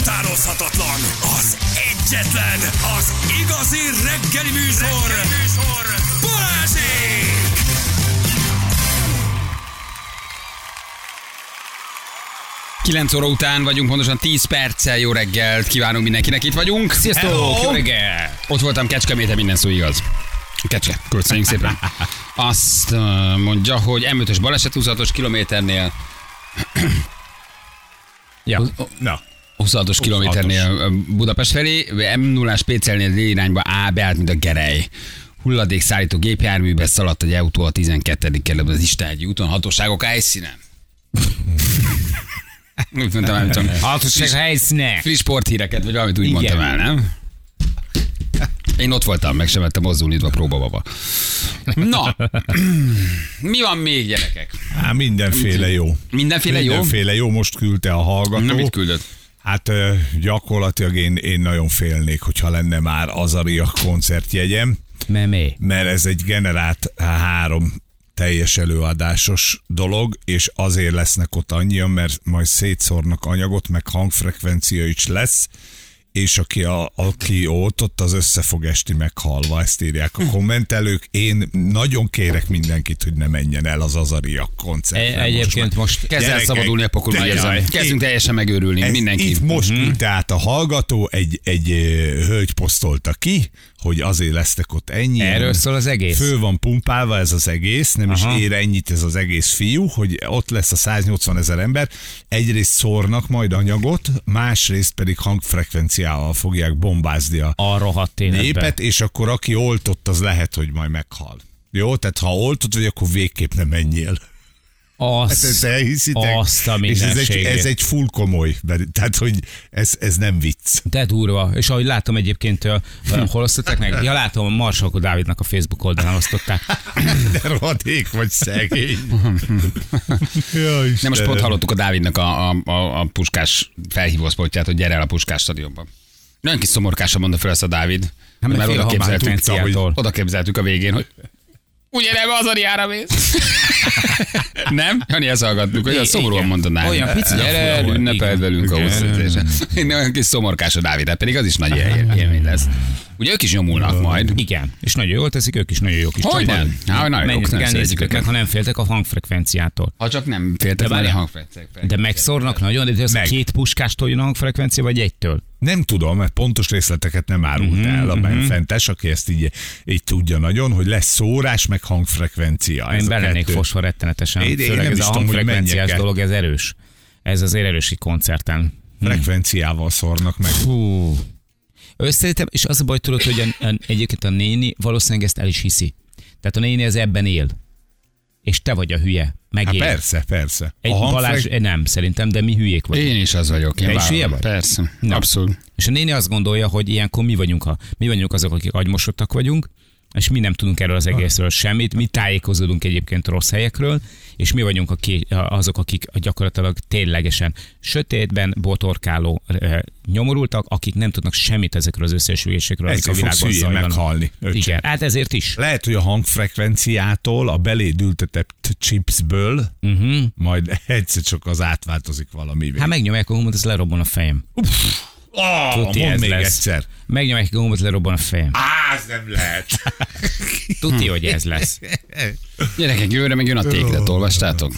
utánozhatatlan, az egyetlen, az igazi reggeli műsor, reggeli műsor. Balázsék! Kilenc óra után vagyunk, pontosan 10 perccel. Jó reggelt kívánunk mindenkinek, itt vagyunk. Sziasztok, Hello! jó reggel! Ott voltam Kecskeméten, minden szó igaz. Kecske, köszönjük szépen. Azt mondja, hogy M5-ös baleset 26-os kilométernél, Ja. Na, 26-os kilométernél Budapest felé, M0-ás Pécelnél dél irányba A beállt, mint a gerej. Hulladék szállító gépjárműbe szaladt egy autó a 12. kerületben az Istenhegyi úton, hatóságok helyszínen. Úgy mondtam, nem tudom. Hatóság helyszíne! Friss sporthíreket, vagy valamit úgy Igen. mondtam el, nem? Én ott voltam, meg sem vettem mozdulni itt a próbababa. Na, mi van még, gyerekek? hát mindenféle jó. Mindenféle jó? Mindenféle jó, most küldte a hallgató. Na, mit küldött? Hát gyakorlatilag én, én nagyon félnék, hogyha lenne már Azaria koncertjegyem, Memé. mert ez egy generált három teljes előadásos dolog, és azért lesznek ott annyian, mert majd szétszórnak anyagot, meg hangfrekvencia is lesz, és aki, a, aki ott, ott az össze fog esti meghalva, ezt írják a kommentelők. Én nagyon kérek mindenkit, hogy ne menjen el az Azaria koncertre. E- egyébként már. most Kezd el szabadulni a jaj. Kezdünk teljesen megőrülni, mindenki. Itt most uh-huh. küldte át a hallgató, egy, egy hölgy posztolta ki, hogy azért lesztek ott ennyi. Erről szól az egész? Föl van pumpálva ez az egész, nem Aha. is ér ennyit ez az egész fiú, hogy ott lesz a 180 ezer ember. Egyrészt szórnak majd anyagot, másrészt pedig hangfrekvenciával fogják bombázni a A rohadt életbe. népet, és akkor aki oltott, az lehet, hogy majd meghal. Jó, tehát ha oltott vagy, akkor végképp nem menjél. Hát ezt Azt, elhiszitek? azt a És ez egy, ez egy full komoly, mert- tehát hogy ez, ez nem vicc. de durva. És ahogy látom egyébként, hol osztották meg? Ja, látom, a Marsalko Dávidnak a Facebook oldalán osztották. De rohadék vagy szegény. ja, Nem most pont hallottuk a Dávidnak a, a, a, a puskás felhívószpotját, hogy gyere el a puskás stadionba. Nagyon kis szomorkásan mondta fel ezt a Dávid. Hát meg fél a képzeltük, oda képzeltük a végén, hogy ugye nem az Ariára mész. nem? Jani, ezt hallgattuk, hogy a szomorúan Dávid. Olyan pici Gyere, ünnepeld velünk a hosszítésen. Olyan kis szomorkás a Dávid, hát pedig az is nagy él- élmény lesz. Ugye ők is nyomulnak majd. Igen, és nagyon jól teszik, ők is nagyon jók is. Hogy nem? majd Há, nagyon jók, nem nézzük őket, ha nem féltek a hangfrekvenciától. Ha csak nem féltek már a várjál. hangfrekvenciák. De megszórnak nagyon, de ez Meg. két puskástól jön a hangfrekvencia, vagy egytől? Nem tudom, mert pontos részleteket nem árult Mhm, uh-huh, el a benfentes, aki ezt így, így tudja nagyon, hogy lesz szórás, meg hangfrekvencia. Ez Én kettő. fosva rettenetesen. Én- én nem ez is a hangfrekvenciás dolog, ez erős. Ez azért erős egy koncerten. Frekvenciával szórnak meg. Hú. Összeítem, és az a baj, tudod, hogy a, a, egyébként a néni valószínűleg ezt el is hiszi. Tehát a néni ez ebben él. És te vagy a hülye. Megél. persze, persze. Egy a Balázs, hangfrek... eh, nem, szerintem, de mi hülyék vagyunk. Én is az vagyok. Én Te is hülye vagy? Persze. Na. Abszolút. És a néni azt gondolja, hogy ilyenkor mi vagyunk, a, mi vagyunk azok, akik agymosottak vagyunk, és mi nem tudunk erről az egészről semmit, mi tájékozódunk egyébként rossz helyekről, és mi vagyunk aki, azok, akik gyakorlatilag ténylegesen sötétben botorkáló eh, nyomorultak, akik nem tudnak semmit ezekről az összesülésekről, amik a világban zajlanak. meghalni. öcsém. Igen, hát ezért is. Lehet, hogy a hangfrekvenciától, a beléd ültetett chipsből, uh-huh. majd egyszer csak az átváltozik valamivé. Hát megnyomják a gombot, ez lerobban a fejem. oh, Tuti, mondd ez még lesz. egyszer. Megnyomják a gombot, lerobban a fejem. Á, ez nem lehet. Tuti, hogy ez lesz. Gyerekek, jövőre meg jön a tékdet, olvastátok?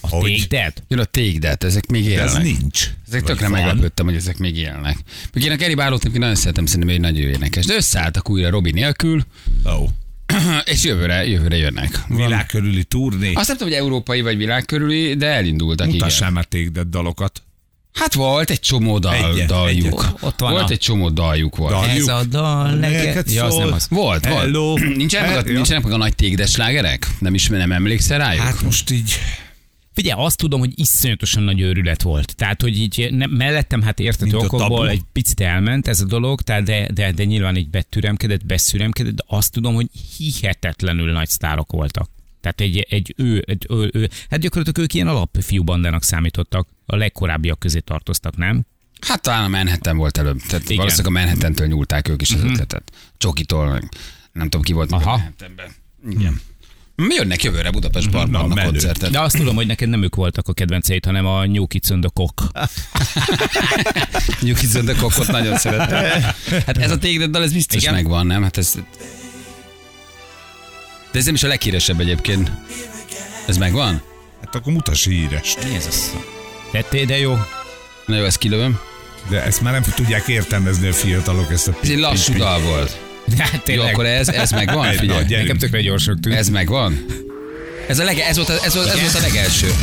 A Hogy? Take Jön a tékdet, ezek még De ez élnek. nincs. Ezek tökre van. meglepődtem, hogy ezek még élnek. Még én a Geri Bálót én nagyon szeretem, szerintem egy nagyon énekes. De összeálltak újra Robi nélkül, Oh. és jövőre, jövőre jönnek. Van- Világ körüli turné. Azt nem tudom, hogy európai vagy világkörüli, de elindultak, Mutassál igen. már téged dalokat. Hát volt egy csomó dal, Egyet, daljuk. egyet. Ott van volt a- egy csomó daljuk volt. Dal- Ez a dal neked. Ja, az nem az. Volt, volt. Hello. Nincsenek, meg a, nincsenek meg a nagy tégdes slágerek? Nem is, nem emlékszel rájuk? Hát most így... Figyelj, azt tudom, hogy iszonyatosan nagy őrület volt. Tehát, hogy így ne, mellettem hát értető okokból egy picit elment ez a dolog, tehát de, de, de nyilván így betüremkedett, beszüremkedett, de azt tudom, hogy hihetetlenül nagy sztárok voltak. Tehát egy, egy ő, egy, ő, ő, hát gyakorlatilag ők ilyen alapfiú bandának számítottak, a legkorábbiak közé tartoztak, nem? Hát talán a Manhattan volt előbb. Tehát Igen. valószínűleg a Manhattantől nyúlták ők is az ötletet. Csokitól, nem tudom ki volt még a Aha. Manhattanben. Igen. Jönnek jövőre Budapest Barban a koncertet. De azt tudom, hogy neked nem ők voltak a kedvenceid, hanem a New Kids on the Cock. New Kids on the Cockot nagyon szeretem. Hát ez a téged dal, ez biztos Igen? megvan, nem? Hát ez... De ez nem is a leghíresebb egyébként. Ez megvan? Hát akkor mutass hírest. Mi ez? Tettél, de jó. Na jó, ezt kilövöm. De ezt már nem tudják értelmezni a fiatalok ezt a Ez egy lassú dal volt. Hát Jó, tényleg. akkor ez, ez megvan? Figyelj. gyerünk. Nekem tökre gyorsak tűnt. Ez megvan? Ez, a lege, ez, volt a, ez, volt, ez volt a legelső.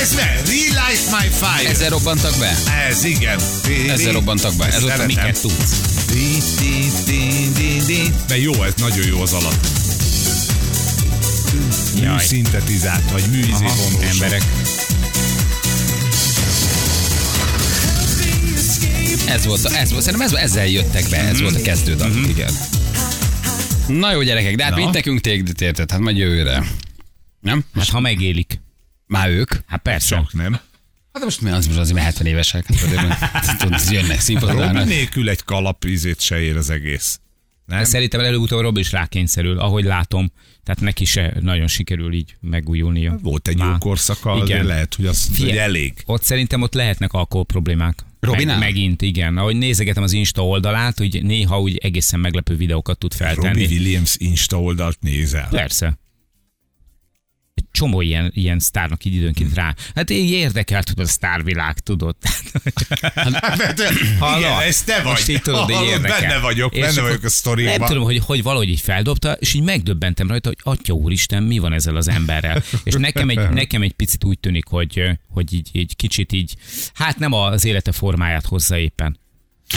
Ez ne, Relight My Fire. Ezzel robbantak be? Ez igen. Ezzel robbantak be. Ez volt a miket tudsz. De jó, ez nagyon jó az alatt. Műszintetizált, vagy műizé Aha, vonós. emberek. Ez volt, a, ez volt, szerintem ez, ezzel jöttek be, ez volt a kezdődal. Igen. Na jó gyerekek, de hát Na. mint nekünk téged érted, hát majd jövőre. Nem? Hát ha megélik. Már ők? Hát persze. Csak nem. Hát most mi az, most azért mert 70 évesek. Hát tudod, jönnek színpadra. Robi nélkül egy kalap ízét se ér az egész. Nem? De szerintem előbb-utóbb Robi is rákényszerül, ahogy látom. Tehát neki se nagyon sikerül így megújulnia. Volt egy Már. jó korszaka, Igen. lehet, hogy az hogy Figyelj, elég. Ott szerintem ott lehetnek alkohol problémák. Robinál? Meg, megint, igen. Ahogy nézegetem az Insta oldalát, hogy néha úgy egészen meglepő videókat tud feltenni. Robbie Williams Insta oldalt nézel. Persze. Csomó ilyen, ilyen sztárnak így időnként rá. Hát én érdekelt, hogy a sztárvilág, tudod. Hallod? Igen, ez te vagy. Most így tudod, Hallod, érdekel. benne vagyok, És benne vagyok a sztoriban. Nem tudom, hogy, hogy valahogy így feldobta, és így megdöbbentem rajta, hogy atya úristen, mi van ezzel az emberrel. És nekem egy, nekem egy picit úgy tűnik, hogy, hogy így, így kicsit így, hát nem az élete formáját hozza éppen.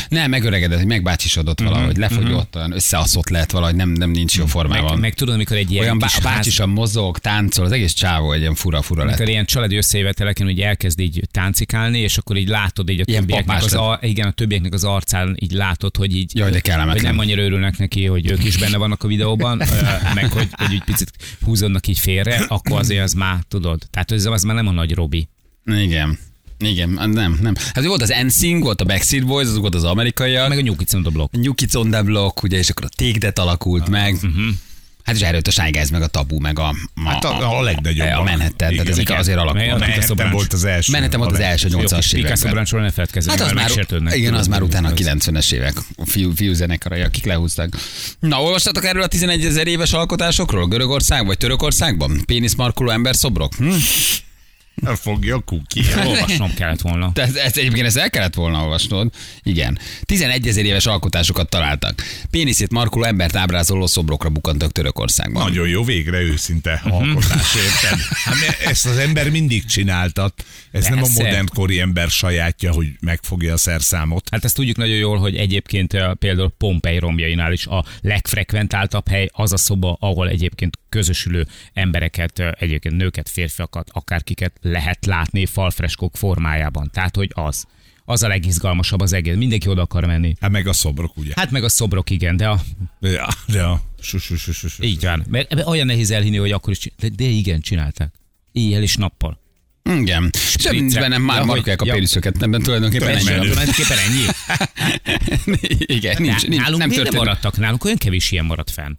Nem, megöregedett, megbácsisodott valahogy, lefogyott, olyan összeaszott lett valahogy, nem, nem nincs jó formában. Meg, meg tudod, amikor egy ilyen olyan bá- ház, bácsisan mozog, táncol, az egész csávó egy ilyen fura-fura lett. amikor ilyen családi összejöveteleken úgy elkezd így táncikálni, és akkor így látod így a Ilyen többieknek az, ar- igen, a többieknek az arcán így látod, hogy így Jaj, de hogy nem annyira örülnek neki, hogy ők is benne vannak a videóban, meg hogy, hogy egy picit húzódnak így félre, akkor azért az már tudod. Tehát ez az már nem a nagy Robi. Igen. Igen, nem, nem. Hát volt az NSYNC, volt a Backstreet Boys, azok volt az amerikaiak. Meg a New Kids on the Block. New Kids on the Block, ugye, és akkor a Tégdet alakult meg. Hát és erőt a Shy Guys, meg a Tabu, meg a, a, Hát a, a legnagyobb. a Manhattan, tehát Igen. ezek Igen. azért alakultak. a Picasso Manhattan volt az első. Manhattan volt az első Jó, 80-as Picasso években. branchról ne feledkezzünk, Hát az már, igen, az már utána a Az- 90-es évek, a fiú, fiú zenekarai, akik lehúztak. Na, olvastatok erről a 11 ezer éves alkotásokról? Görögország vagy Törökországban? Péniszmarkoló ember szobrok? Hm? Fogja a kuki. Olvasnom kellett volna. Tehát ezt egyébként ezt el kellett volna olvasnod. Igen. 11 ezer éves alkotásokat találtak. Péniszét markoló embert ábrázoló szobrokra bukantak Törökországban. Nagyon jó, végre őszinte alkotás, érted? Hát, ezt az ember mindig csináltat. Ez nem a Persze. modernkori ember sajátja, hogy megfogja a szerszámot. Hát ezt tudjuk nagyon jól, hogy egyébként ö, például Pompei romjainál is a legfrekventáltabb hely az a szoba, ahol egyébként közösülő embereket, egyébként nőket, férfiakat, akárkiket lehet látni falfreskók formájában. Tehát, hogy az. Az a legizgalmasabb az egész. Mindenki oda akar menni. Hát meg a szobrok, ugye? Hát meg a szobrok, igen, de a, Ja, ja. Su, su, su, su, su. így van. Mert olyan nehéz elhinni, hogy akkor is. De, de igen, csinálták. Éjjel és nappal. Igen. Semmi nincs bennem, már Ja, markolják a ja. péniszöket, ebben tulajdonképpen ennyi. Tulajdonképpen ennyi. Igen, nincs, nincs, nálunk nem nem történt. maradtak? Nálunk olyan kevés ilyen maradt fenn.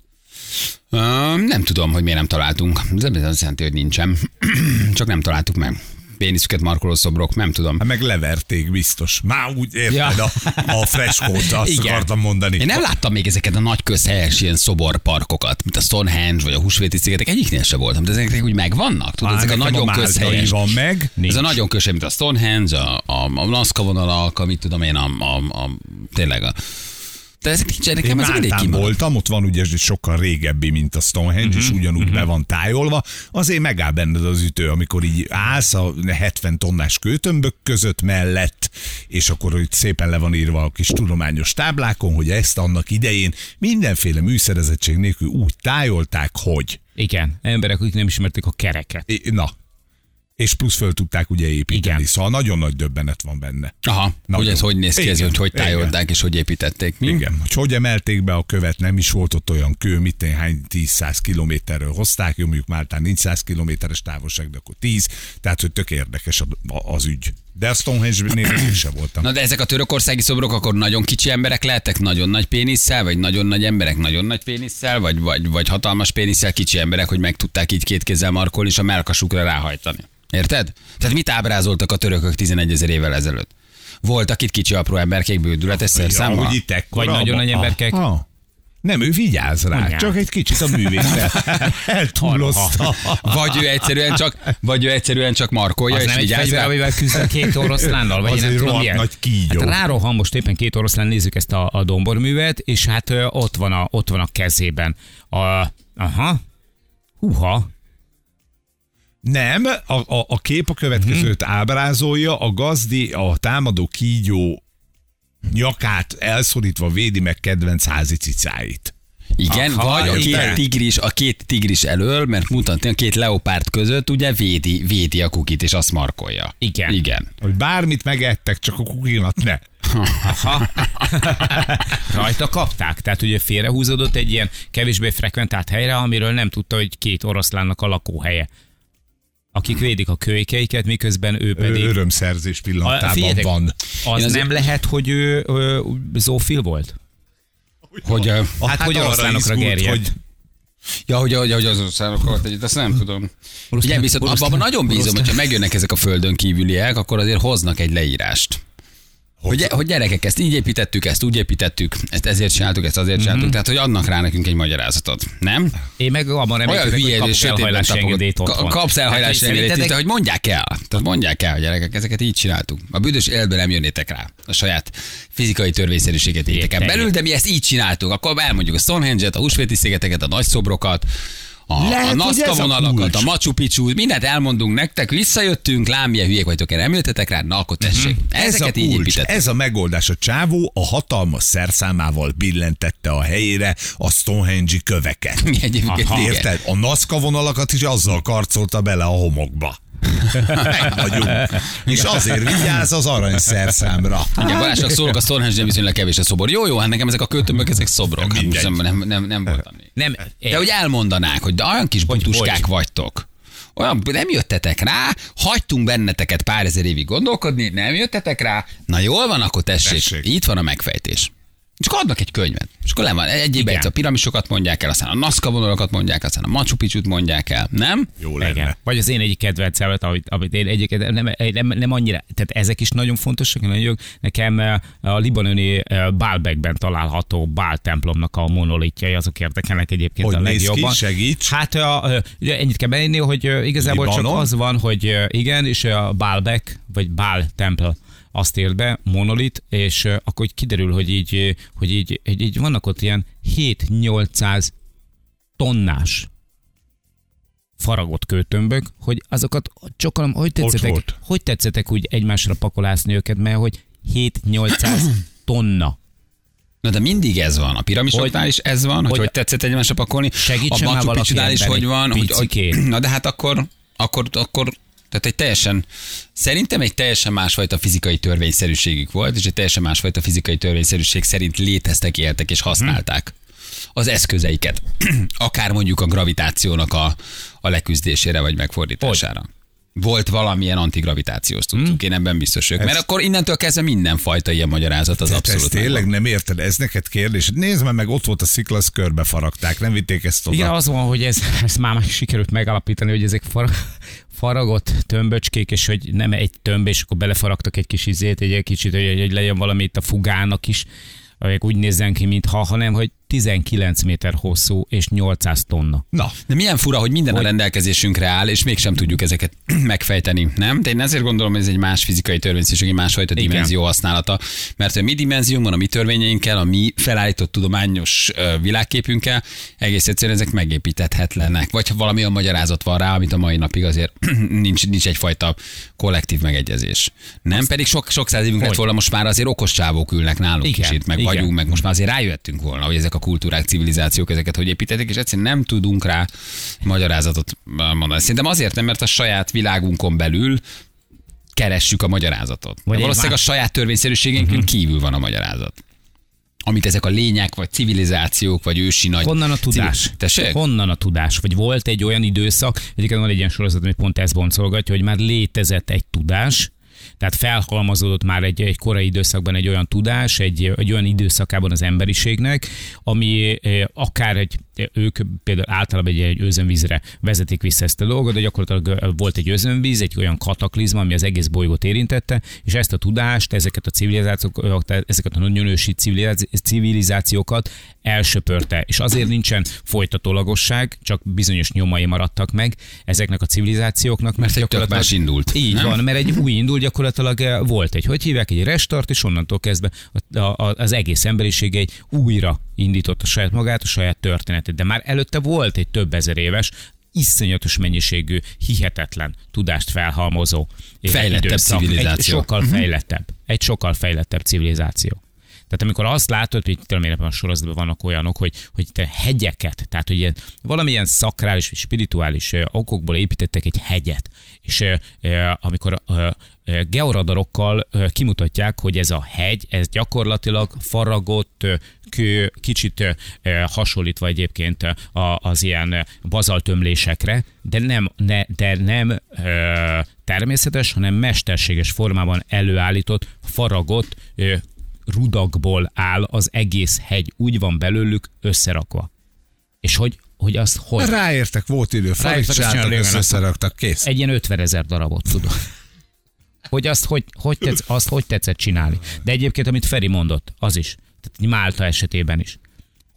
Uh, nem tudom, hogy miért nem találtunk. Ez nem azt jelenti, hogy nincsen. Csak nem találtuk meg. Péniszüket markoló szobrok, nem tudom. Hát meg leverték biztos. Már úgy érted Ja. a, a freskót, azt Igen. akartam mondani. Én nem láttam még ezeket a nagy közhelyes ilyen szoborparkokat, mint a Stonehenge vagy a Húsvéti szigetek, egyiknél se voltam, de ezek úgy megvannak. Tudod, Már ezek a nagyon Máltai közhelyes. van meg. Ez Nincs. a nagyon közhely, mint a Stonehenge, a, a, a Nazca vonalak, a mit tudom én, a, a, a tényleg a de ezek nincsenek, nekem ez mindig kimaradt. voltam, ott van ugye sokkal régebbi, mint a Stonehenge, Mhm, és ugyanúgy be van tájolva. Azért megáll benned az ütő, amikor így állsz a 70 tonnás kőtömbök között mellett, és akkor hogy szépen le van írva a kis tudományos táblákon, hogy ezt annak idején mindenféle műszerezettség nélkül úgy tájolták, hogy Igen, emberek, akik nem ismerték a kereket. I- na, és plusz föl tudták ugye építeni. Igen. Szóval nagyon nagy döbbenet van benne. Aha, Nagyon. hogy ez hogy néz ki, ez, hogy hogy tájolták és hogy építették. Mi? Igen, hogy hogy emelték be a követ, nem is volt ott olyan kő, mit hány 10-100 kilométerről hozták, jó, mondjuk Máltán nincs 100 kilométeres távolság, de akkor 10, tehát hogy tök érdekes az ügy. De a Stonehenge-nél sem voltam. Na de ezek a törökországi szobrok akkor nagyon kicsi emberek lehettek, nagyon nagy pénisszel, vagy nagyon nagy emberek nagyon nagy pénisszel, vagy, vagy, vagy hatalmas pénisszel kicsi emberek, hogy meg tudták így két kézzel markolni és a melkasukra ráhajtani. Érted? Tehát mit ábrázoltak a törökök 11 ezer évvel ezelőtt? Voltak itt kicsi apró emberkék bődületes Ja, szerszámmal? hogy itt ekkora, Vagy nagyon nagy emberkek. Ah, ah. Nem, ő vigyáz rá, Anyám. csak egy kicsit a művészre eltúlozta. Vagy ő egyszerűen csak, vagy ő egyszerűen csak markolja, Az és nem egy vigyáz fegyver, rá. amivel küzd a két oroszlánnal, vagy Az nem tudom milyen. nagy kígyó. Hát rárohan most éppen két oroszlán, nézzük ezt a, a domborművet, és hát ö, ott van a, ott van a kezében. A, aha, húha, Nem, a, a, a kép a következőt Mhm. ábrázolja, a gazdi a támadó kígyó nyakát elszorítva védi meg kedvenc házi cicáit. Igen, Aha, vagy a igen. két tigris, a két tigris elől, mert mutatni a két leopárt között ugye védi, védi a kukit, és azt markolja. Igen. Igen. Hogy bármit megettek, csak a kukinat ne. Aha. Rajta kapták, tehát ugye félrehúzódott egy ilyen kevésbé frekventált helyre, amiről nem tudta, hogy két oroszlánnak a lakóhelye. Akik védik a kölykeiket, miközben ő pedig... Örömszerzés A- pillanatában figyeljetek, van. Az azért- nem lehet, hogy ő, ő zoofil volt? Hogy, ö, Hát, hogy arra oroszlánokra gerjedt. hogy ja, hogy, hogy, hogy az oroszlánokat együtt, azt nem tudom. Igen, viszont abban abban nagyon bízom, hogyha megjönnek ezek a földön kívüliek, akkor azért hoznak egy leírást. Hogy, hogy gyerekek, ezt így építettük, ezt úgy építettük, ezt ezért csináltuk, ezt azért csináltuk, Mhm. tehát hogy adnak rá nekünk egy magyarázatot, nem? Én meg abban remélkedek, hogy sötétben elhajlási engedélyt otthon. Kapsz Hát, engedélyt, szerintetek- tehát hogy mondják el. Tehát mondják el, gyerekek, ezeket így csináltuk. A büdös életben nem jönnétek rá. A saját fizikai törvényszerűséget értek belül, de mi ezt így csináltuk. Akkor elmondjuk a Stonehenge-et, a húsvéti szigeteket, a nagy szobrokat, a, Lehet, a hogy Nazca ez a vonalakat, kulcs. a Machu Picchu, mindent elmondunk nektek, visszajöttünk, lám, milyen hülyék vagytok, erre nem jöttetek rá, na akkor tessék. ez a Ezeket így kulcs, építettük. ez a megoldás. A csávó a hatalmas szerszámával billentette a helyére a Stonehenge köveket. Egyébként Aha. Érted? A Nazca vonalakat is azzal karcolta bele a homokba. Meg vagyunk. És azért vigyáz az arany szerszámra. Igen, Balázsnak szólok, a Stonehenge viszonylag kevés a szobor. Jó, jó, hát nekem ezek a költömbök, ezek szobrok. Hát nem, nem, nem, nem voltam. Nem, De hogy elmondanák, hogy de olyan kis butuskák vagytok. Olyan, nem jöttetek rá, hagytunk benneteket pár ezer évig gondolkodni, nem jöttetek rá, na jól van, akkor tessék, Tessék. itt van a megfejtés. És akkor adnak egy könyvet. És akkor le van, egyébben Igen. a piramisokat mondják el, aztán a Nazca vonalakat mondják, aztán a Machu Picchu-t mondják el, nem? Jó Igen. lenne. Vagy az én egyik kedvencem, amit, amit én egyébként nem, nem, nem annyira, tehát ezek is nagyon fontosak, nagyon jók. Nekem eh, a libanoni eh, Baalbekben található Bál templomnak a monolitjai, azok érdekelnek egyébként Hogy a néz ki? legjobban. Segíts. Hát a, a, ugye ennyit kell beírni, hogy eh, igazából Libanon? csak az van, hogy eh, igen, és a Baalbek, vagy Bál temple azt írt be, monolit, és akkor így kiderül, hogy így, hogy így, hogy így vannak ott ilyen 7-800 tonnás faragott kőtömbök, hogy azokat sokan, hogy tetszetek, volt. hogy tetszetek úgy egymásra pakolászni őket, mert hogy 7-800 tonna. Na de mindig ez van. A piramisoknál Hogy- is ez van, hogy hogy, hogy- hogy tetszett egymásra pakolni. Segítsen a Machu Picchu-nál is hogy van. Hogy, picikét. hogy, na de hát akkor, akkor, akkor tehát egy teljesen, szerintem egy teljesen másfajta fizikai törvényszerűségük volt, és egy teljesen másfajta fizikai törvényszerűség szerint léteztek, éltek és használták az eszközeiket. Akár mondjuk a gravitációnak a, a leküzdésére vagy megfordítására. Volt valamilyen antigravitációs tudtuk, én ebben biztos vagyok. Mert akkor innentől kezdve mindenfajta ilyen magyarázat az abszolút ezt tényleg nem érted, ez neked kérdés. Nézd már meg, ott volt a szikla, azt körbe faragták, nem vitték ezt oda. Igen, az van, hogy ez, ezt már meg sikerült megalapítani, hogy ezek far, faragott tömböcskék, és hogy nem egy tömb, és akkor belefaragtak egy kis izét, egy kicsit, hogy, hogy legyen valami itt a fugának is, amelyek úgy nézzen ki, mintha, hanem hogy 19 méter hosszú és 800 tonna. Na, De milyen fura, hogy minden a rendelkezésünkre áll, és mégsem tudjuk ezeket megfejteni, nem? De én ezért gondolom, hogy ez egy más fizikai törvényszerűség, egy másfajta Igen. dimenzió használata. Mert a mi dimenziónkban, a mi törvényeinkkel, a mi felállított tudományos világképünkkel egész egyszerűen ezek megépítethetlenek. Vagy ha valami a magyarázat van rá, amit a mai napig azért nincs, nincs egyfajta kollektív megegyezés. Nem? Pedig sok, sok száz évünk lett Hogy? volna, most már azért okos csávók ülnek nálunk Igen, is itt, meg igen. vagyunk, meg most már azért rájöttünk volna, hogy ezek a kultúrák, civilizációk ezeket hogy építették, és egyszerűen nem tudunk rá magyarázatot mondani. Szerintem azért nem, mert a saját világunkon belül keressük a magyarázatot. Vagy De valószínűleg más- a saját törvényszerűségünkön uh-huh. kívül van a magyarázat. Amit ezek a lények, vagy civilizációk, vagy ősi nagy... Honnan a tudás? Tessék? Honnan a tudás? Vagy volt egy olyan időszak, egyébként van egy ilyen sorozat, ami pont ezt boncolgatja, hogy már létezett egy tudás, Tehát felhalmozódott már egy, egy korai időszakban egy olyan tudás, egy, egy olyan időszakában az emberiségnek, ami eh, akár egy ők például általában egy, egy özönvízre vezetik vissza ezt a dolgot, de gyakorlatilag ö, volt egy özönvíz, egy olyan kataklizma, ami az egész bolygót érintette, és ezt a tudást, ezeket a civilizációkat, ezeket a nagyon ősi civilizáci- civilizációkat elsöpörte. És azért nincsen folytatólagosság, csak bizonyos nyomai maradtak meg ezeknek a civilizációknak, mert, egy tök más indult, Így nem? van, mert egy új indul gyakorlatilag eh, volt egy, hogy hívják, egy restart, és onnantól kezdve a, a, az egész emberiség egy újra indította saját magát, a saját történetét. De már előtte volt egy több ezer éves, iszonyatos mennyiségű, hihetetlen tudást felhalmozó eh, Fejlettebb időszak. Egy civilizáció. sokkal fejlettebb. Egy sokkal fejlettebb civilizáció. Tehát amikor azt látod, hogy ebben a sorozatban vannak olyanok, hogy, hogy te hegyeket, tehát hogy ilyen, valamilyen szakrális vagy spirituális okokból építettek egy hegyet, és amikor georadarokkal kimutatják, hogy ez a hegy, ez gyakorlatilag faragott, kő, kicsit hasonlítva egyébként az ilyen bazaltömlésekre, de nem, ne, de nem természetes, hanem mesterséges formában előállított, faragott rudakból áll az egész hegy, úgy van belőlük összerakva. És hogy, hogy azt hogy? Ráértek, volt idő, igen, összeraktak, kész. Egy ilyen 50 ezer darabot tudom. Hogy azt hogy, hogy, tetsz, azt hogy tetszett csinálni. De egyébként, amit Feri mondott, az is. Tehát Málta esetében is.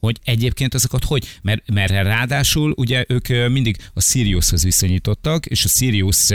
Hogy egyébként azokat hogy, mert, mert ráadásul ugye ők mindig a Siriushoz viszonyítottak, és a Sirius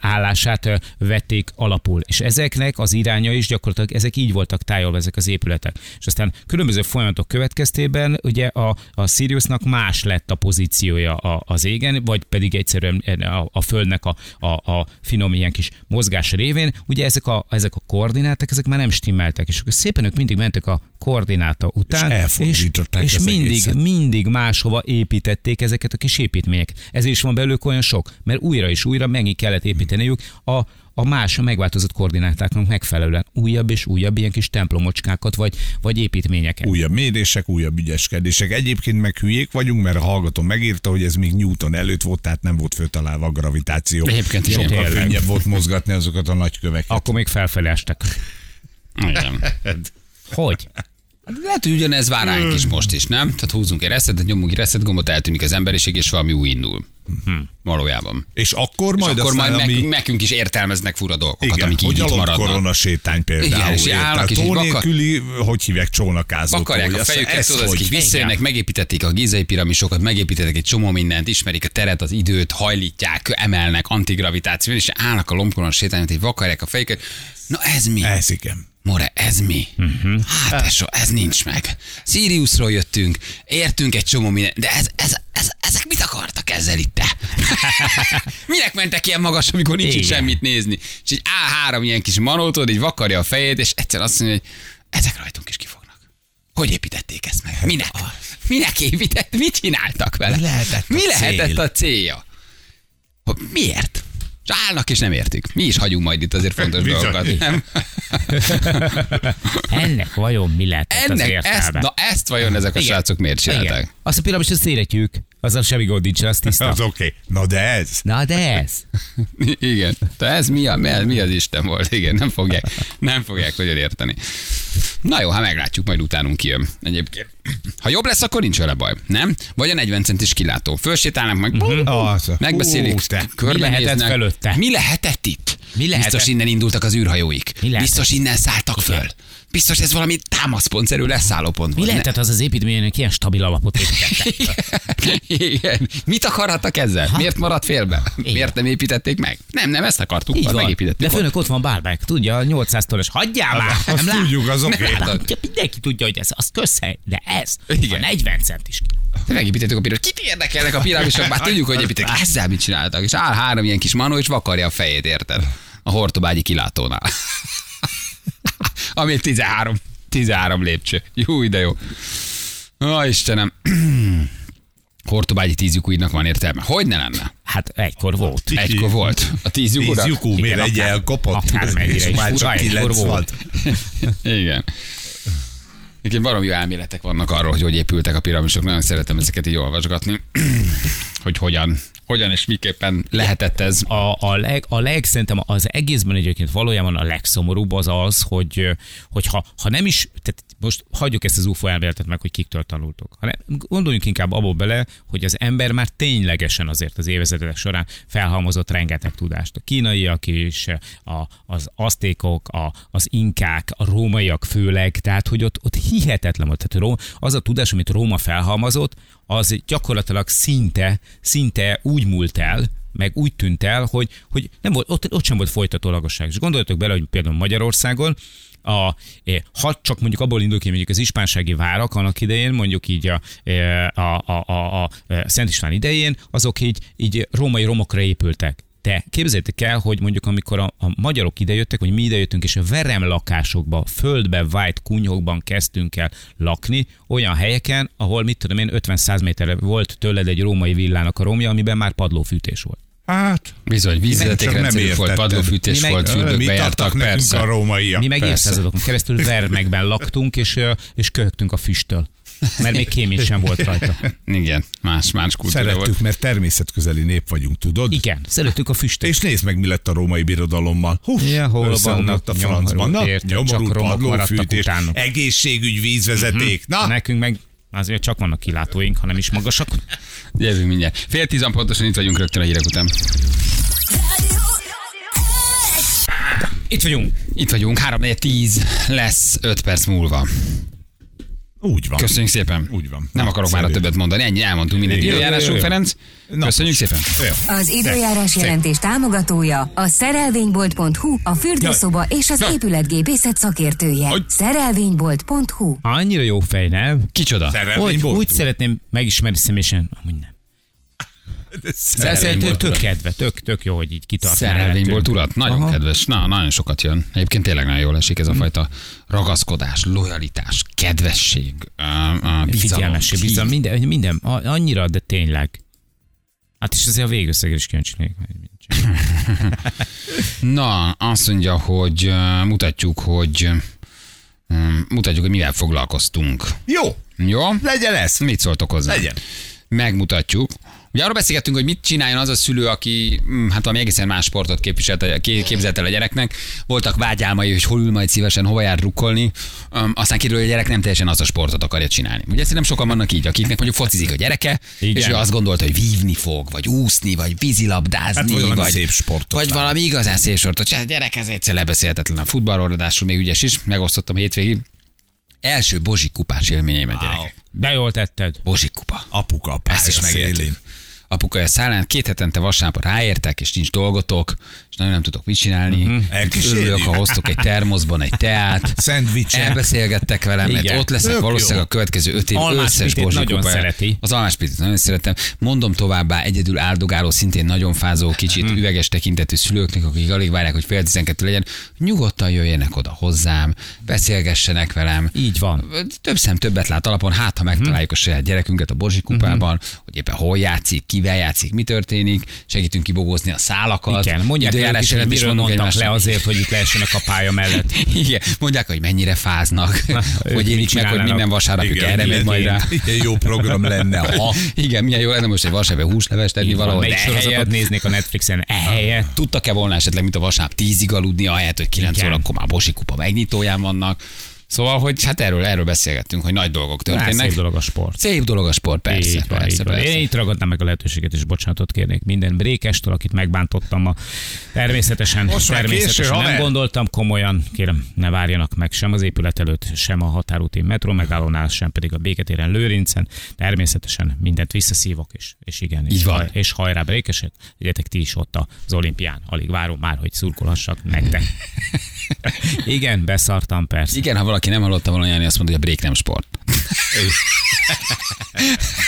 állását vették alapul. És ezeknek az iránya is gyakorlatilag, ezek így voltak tájolva ezek az épületek. És aztán különböző folyamatok következtében ugye a, a Siriusnak más lett a pozíciója a, az égen, vagy pedig egyszerűen a, a Földnek a, a, a finom ilyen kis mozgás révén, ugye ezek a, ezek a koordináták, ezek már nem stimmeltek, és akkor szépen ők mindig mentek a koordináta után, elfordították és, és mindig, egészet. mindig máshova építették ezeket a kis építményeket. Ezért is van belőlük olyan sok, mert újra és újra megint kellett építeniük a, a más, a megváltozott koordinátáknak megfelelően újabb és újabb ilyen kis templomocskákat, vagy, vagy építményeket. Újabb mérések, újabb ügyeskedések. Egyébként meg hülyék vagyunk, mert a hallgató megírta, hogy ez még Newton előtt volt, tehát nem volt föltalálva a gravitáció. Egyébként Sokkal könnyebb volt mozgatni azokat a nagyköveket. Akkor még felfelé estek. Igen. Hogy? Lehet, hogy ugyanez vár ránk is most is, nem? Tehát húzunk egy reszetet, nyomunk egy reset gombot, eltűnik az emberiség, és valami új indul. Valójában. És akkor És majd akkor aztán, majd ami... nekünk, nekünk is értelmeznek fura dolgokat, Igen, amik így hogy itt korona sétány például. Igen, és állnak, és nélküli, hogy hívják, csónakázó. Vakarják tó, a fejüket, tudod, hogy? visszajönnek, megépítették a gizai piramisokat, megépítettek egy csomó mindent, ismerik a teret, az időt, hajlítják, emelnek antigravitáció, és állnak a lombkoron sétálni, hogy vakarják a fejüket. Na ez mi? Ez igen. More, ez mi? Uh-huh. Hát ez, ez nincs meg. Siriusról jöttünk, értünk egy csomó mindent, de ez, ez, ez, ezek mit akartak ezzel itt te? Minek mentek ilyen magas, amikor nincs itt semmit nézni? És egy A3 ilyen kis manótod, így vakarja a fejét, és egyszer azt mondja, hogy ezek rajtunk is kifognak. Hogy építették ezt meg? Minek? Minek épített? Mit csináltak vele? Mi lehetett a Mi lehetett cél? a célja? Hogy Miért? És állnak és nem értük. Mi is hagyunk majd itt azért fontos Bizony. dolgokat. Nem? Ennek vajon mi az Ennek, értelme? ezt, na ezt vajon ezek a Igen. srácok miért Igen. csinálták? Azt a piramis, azt szeretjük. Azzal semmi gond nincs, az tiszta. Az oké. Okay. Na de ez? Na de ez. Igen. De ez mi, a, mi, az Isten volt? Igen, nem fogják, nem fogják nagyon érteni. Na jó, ha meglátjuk, majd utánunk kijön. Egyébként. Ha jobb lesz, akkor nincs vele baj, nem? Vagy a 40 centis kilátó. Fölsétálnak meg, Az. megbeszélik, Hú, körbenéznek. Mi lehetett felőtte? Mi lehetett itt? Mi lehetett? Biztos innen indultak az űrhajóik. Mi lehetett? Biztos innen szálltak föl. Biztos ez valami támaszpontszerű leszállópont Mi volt. lehetett az az építménynek ilyen stabil alapot építette? Igen. Mit akarhattak ezzel? Miért maradt félbe? Miért nem építették meg? Nem, nem, ezt akartuk, Így van. megépítettük. De főnök ott van Bálbek, tudja, 800 tolos. Hagyjál már! Azt lát- tudjuk, az oké. nem Mindenki tudja, hogy ez az közhely, de ez Igen. a 40 centis. De megépítettük a piramist. Kit érdekelnek a piramisok? Már tudjuk, hogy építettek. Ezzel mit csináltak? És áll három ilyen kis manó, és vakarja a fejét, érted? A hortobágyi kilátónál. Ami 13, 13 lépcső. Jó, de jó. Ó, Istenem. Hortobágyi tízjukúidnak van értelme. Hogy ne lenne? Hát egykor volt. Egykor volt. A tízjukurak. Tíz lyukú, miért egy elkopott? akármennyire is már csak egykor kilenc volt. Igen. Igen, baromi jó elméletek vannak arról, hogy hogy épültek a piramisok. Nagyon szeretem ezeket így olvasgatni, hogy hogyan, hogyan és miképpen lehetett ez. a, a, leg, a leg, szerintem az egészben egyébként valójában a legszomorúbb az az, hogy, hogy ha, ha nem is, tehát most hagyjuk ezt az UFO elméletet meg, hogy kiktől tanultok. Hanem gondoljunk inkább abból bele, hogy az ember már ténylegesen azért az évezredek során felhalmozott rengeteg tudást. A kínaiak is, a, az aztékok, a, az inkák, a rómaiak főleg, tehát hogy ott, ott hihetetlen volt. Tehát Ró- az a tudás, amit Róma felhalmozott, az gyakorlatilag szinte, szinte úgy múlt el, meg úgy tűnt el, hogy, hogy nem volt, ott, ott sem volt folytatólagosság. És gondoljatok bele, hogy például Magyarországon a, eh, ha csak mondjuk abból indul ki, mondjuk az ispánsági várak annak idején, mondjuk így a, eh, a, a, a, a Szent István idején, azok így, így római romokra épültek. De képzeljétek el, hogy mondjuk amikor a, a magyarok idejöttek, vagy mi idejöttünk, és a verem lakásokba, földbe vájt kunyhokban kezdtünk el lakni, olyan helyeken, ahol mit tudom én, 50-100 méterre volt tőled egy római villának a romja, amiben már padlófűtés volt. Hát, Bizony, vízvezetékrendszerű volt, padlófűtés Mi meg- volt, mi fürdőkbe jártak, persze. a rómaiak. Mi meg persze. évszázadokon keresztül vermekben laktunk, és, és köhögtünk a füsttől. Mert még kémés sem volt rajta. Igen, más, más kultúra Szerettük, volt. mert természetközeli nép vagyunk, tudod? Igen, szerettük a füstöt. És nézd meg, mi lett a római birodalommal. Hú, Ja, hol vannak a francban. Na, nyomorú padlófűtés, egészségügy, vízvezeték. Na, Nekünk meg azért csak vannak kilátóink, ha nem is magasak. Jövünk mindjárt. Fél tízan pontosan itt vagyunk rögtön a hírek után. Itt vagyunk. Itt vagyunk, 3 10 lesz 5 perc múlva. Úgy van. Köszönjük szépen. Úgy van. Nem Na, akarok már a többet mondani. Ennyi, elmondtunk mindent. Időjárásunk. Ferenc. Na, Köszönjük szépen. Jó. Az időjárás jelentés támogatója a szerelvénybolt.hu, a fürdőszoba és az épületgépészet szakértője. Hogy? Szerelvénybolt.hu Annyira jó fej, nem? Kicsoda? Úgy, Szerelvényboltú. úgy szeretném megismerni személyesen, amúgy nem. Szerintem tök kedve, tök, tök jó, hogy így kitart. Szerelvényból urat. Nagyon Aha. kedves. Na, nagyon sokat jön. Egyébként tényleg nagyon jól esik ez a fajta ragaszkodás, lojalitás, kedvesség, ö, bizalom. Minden, minden, annyira, de tényleg. Hát és azért a végösszegre is kíváncsi lennék. Na, azt mondja, hogy mutatjuk, hogy mutatjuk, hogy mivel foglalkoztunk. Jó, Jó? legyen ez. Mit szóltok hozzá? Legyen. Megmutatjuk. Ugye arról beszélgettünk, hogy mit csináljon az a szülő, aki hm, hát valami egészen más sportot képviselt, ké- képzelt el a gyereknek. Voltak vágyálmai, hogy hol ül majd szívesen, hova jár rukkolni. Um, aztán kiderül, hogy a gyerek nem teljesen azt a sportot akarja csinálni. Ugye szerintem sokan vannak így, akiknek mondjuk focizik a gyereke, Igen. és ő azt gondolta, hogy vívni fog, vagy úszni, vagy vízilabdázni, Hát, vagy valami vagy, szép sportot vagy választ. valami igazán szép sportot. csinál. A gyerek ez egyszer lebeszélhetetlen a futballról, ráadásul még ügyes is. Megosztottam hétvégig. Első Bozsik kupás élményeim a gyerekek. De jól tetted. Bozsik kupa. Apuka, Ezt is pálya megértük. szélén. Apuka a szállán, két hetente vasárnap ráértek, és nincs dolgotok, és nagyon nem tudok mit csinálni. Uh-huh. Örülök, ha hoztok egy termoszban egy teát. Szendvicsek. Elbeszélgettek velem, mert ott leszek Tök valószínűleg jó. a következő öt év Almás összes nagyon szereti. Az almáspitit nagyon szeretem. Mondom továbbá, egyedül áldogáló, szintén nagyon fázó, kicsit Mhm. üveges tekintetű szülőknek, akik alig várják, hogy fél tizenkettő legyen, nyugodtan jöjjenek oda hozzám, beszélgessenek velem. Így van. Több szem többet lát alapon, hát ha megtaláljuk a saját gyerekünket a Bozsi kupában, hogy éppen hol játszik, kivel játszik, mi történik, segítünk kibogózni a szálakat. Igen, mondják időjárás is, hogy mondunk mondtak le egymásnak. azért, hogy itt lehessenek a pálya mellett. Igen, mondják, hogy mennyire fáznak, ők hogy élik meg, hogy minden vasárnapjuk erre megy majd rá. Milyen jó program lenne, ha Igen, milyen jó lenne most egy vasárnap húslevest tenni valahol. Melyik de sorozatot néznék a Netflixen ehelyett? Tudtak-e volna esetleg, mint a vasárnap tízig aludni, ahelyett, hogy 9 Igen. órakor már Bosi kupa megnyitóján vannak. Szóval, hogy hát erről, erről beszélgettünk, hogy nagy dolgok történnek. Szép dolog a sport. Szép dolog a sport, persze, Így van, persze, így van. persze. Én itt ragadnám meg a lehetőséget, és bocsánatot kérnék minden brékestől, akit megbántottam ma. Természetesen, Most már természetesen késő, nem haver. gondoltam komolyan, kérem, ne várjanak meg sem az épület előtt, sem a határúti metró megállónál, sem pedig a Béketéren Lőrincen. Természetesen mindent visszaszívok, és, és igen, Így és, van. haj- és hajrá brékesek, legyetek ti is ott az olimpián. Alig várom már, hogy szurkolhassak nektek. igen, beszartam persze. Igen, ha valaki nem hallotta volna, Jani azt mondta, hogy a break nem sport.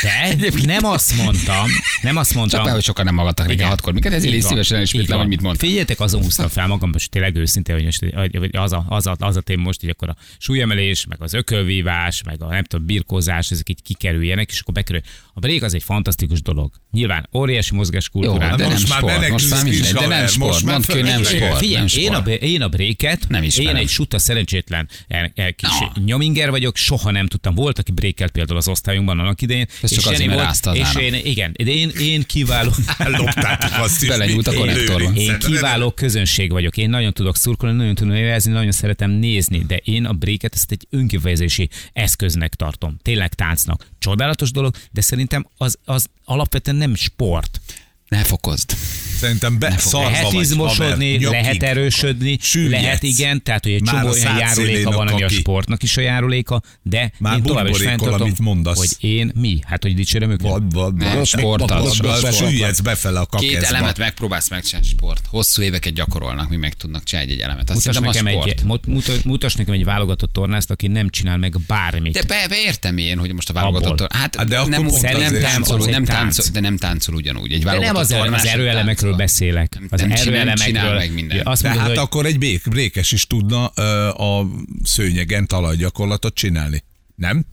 De nem azt mondtam, nem azt mondtam. Csak már, hogy sokan nem hallgattak reggel hatkor. Miket ezért is szívesen elismétlem, hogy mit mondtam. Figyeljetek, azon húztam fel magam, most tényleg őszintén, hogy, most, az, a, az, a, az a téma most, hogy akkor a súlyemelés, meg az ökölvívás, meg a nem tudom, birkózás, ezek így kikerüljenek, és akkor bekerül. A break az egy fantasztikus dolog. Nyilván óriási mozgáskultúrát. Jó, de most nem már sport, most már mindegy, de nem most sport, már mondd ki, nem sport, Figyelj, én a, én a bréket, Nem ismerem. én egy suta szerencsétlen el, el, kis No. nyominger vagyok, soha nem tudtam. Volt, aki brékelt például az osztályunkban annak idején. Ez csak Zseni azért, volt, És én, igen, én, én kiváló, Loptátok azt is. Belenyúlt a konnektorba. én kiváló közönség vagyok. Én nagyon tudok szurkolni, nagyon tudom érezni, nagyon szeretem nézni, de én a bréket ezt egy önkifejezési eszköznek tartom. Tényleg táncnak. Csodálatos dolog, de szerintem az, az alapvetően nem sport. Ne fokozd. Szerintem be Lehet haver, lehet erősödni, Süllyedsz. lehet igen, tehát hogy egy Már csomó olyan járuléka van, a ami a sportnak is a járuléka, de Már én tovább is fenntartom, amit mondasz. hogy én mi? Hát, hogy dicsérem őket? Vad, vad, Nem, vad. sport az, Vad, vad, sport. Süllyedsz befele a Két kakeszba. elemet megpróbálsz megcsinálni sport. Hosszú éveket gyakorolnak, mi meg tudnak csinálni egy elemet. Azt Mutas nekem, sport. egy, mut- mut- mutas nekem egy válogatott tornást, aki nem csinál meg bármit. De be, be értem én, hogy most a válogatott... Abból. Hát, de akkor nem, nem, táncol, nem, tánc. táncol, de nem táncol ugyanúgy. Egy de nem válogatott az, erőelemekről táncol. beszélek. Az Nem erőelemekről. csinál meg mindent. Azt De mondod, hát hogy akkor egy bék, brékes is tudna ö, a szőnyegen talajgyakorlatot csinálni. Nem?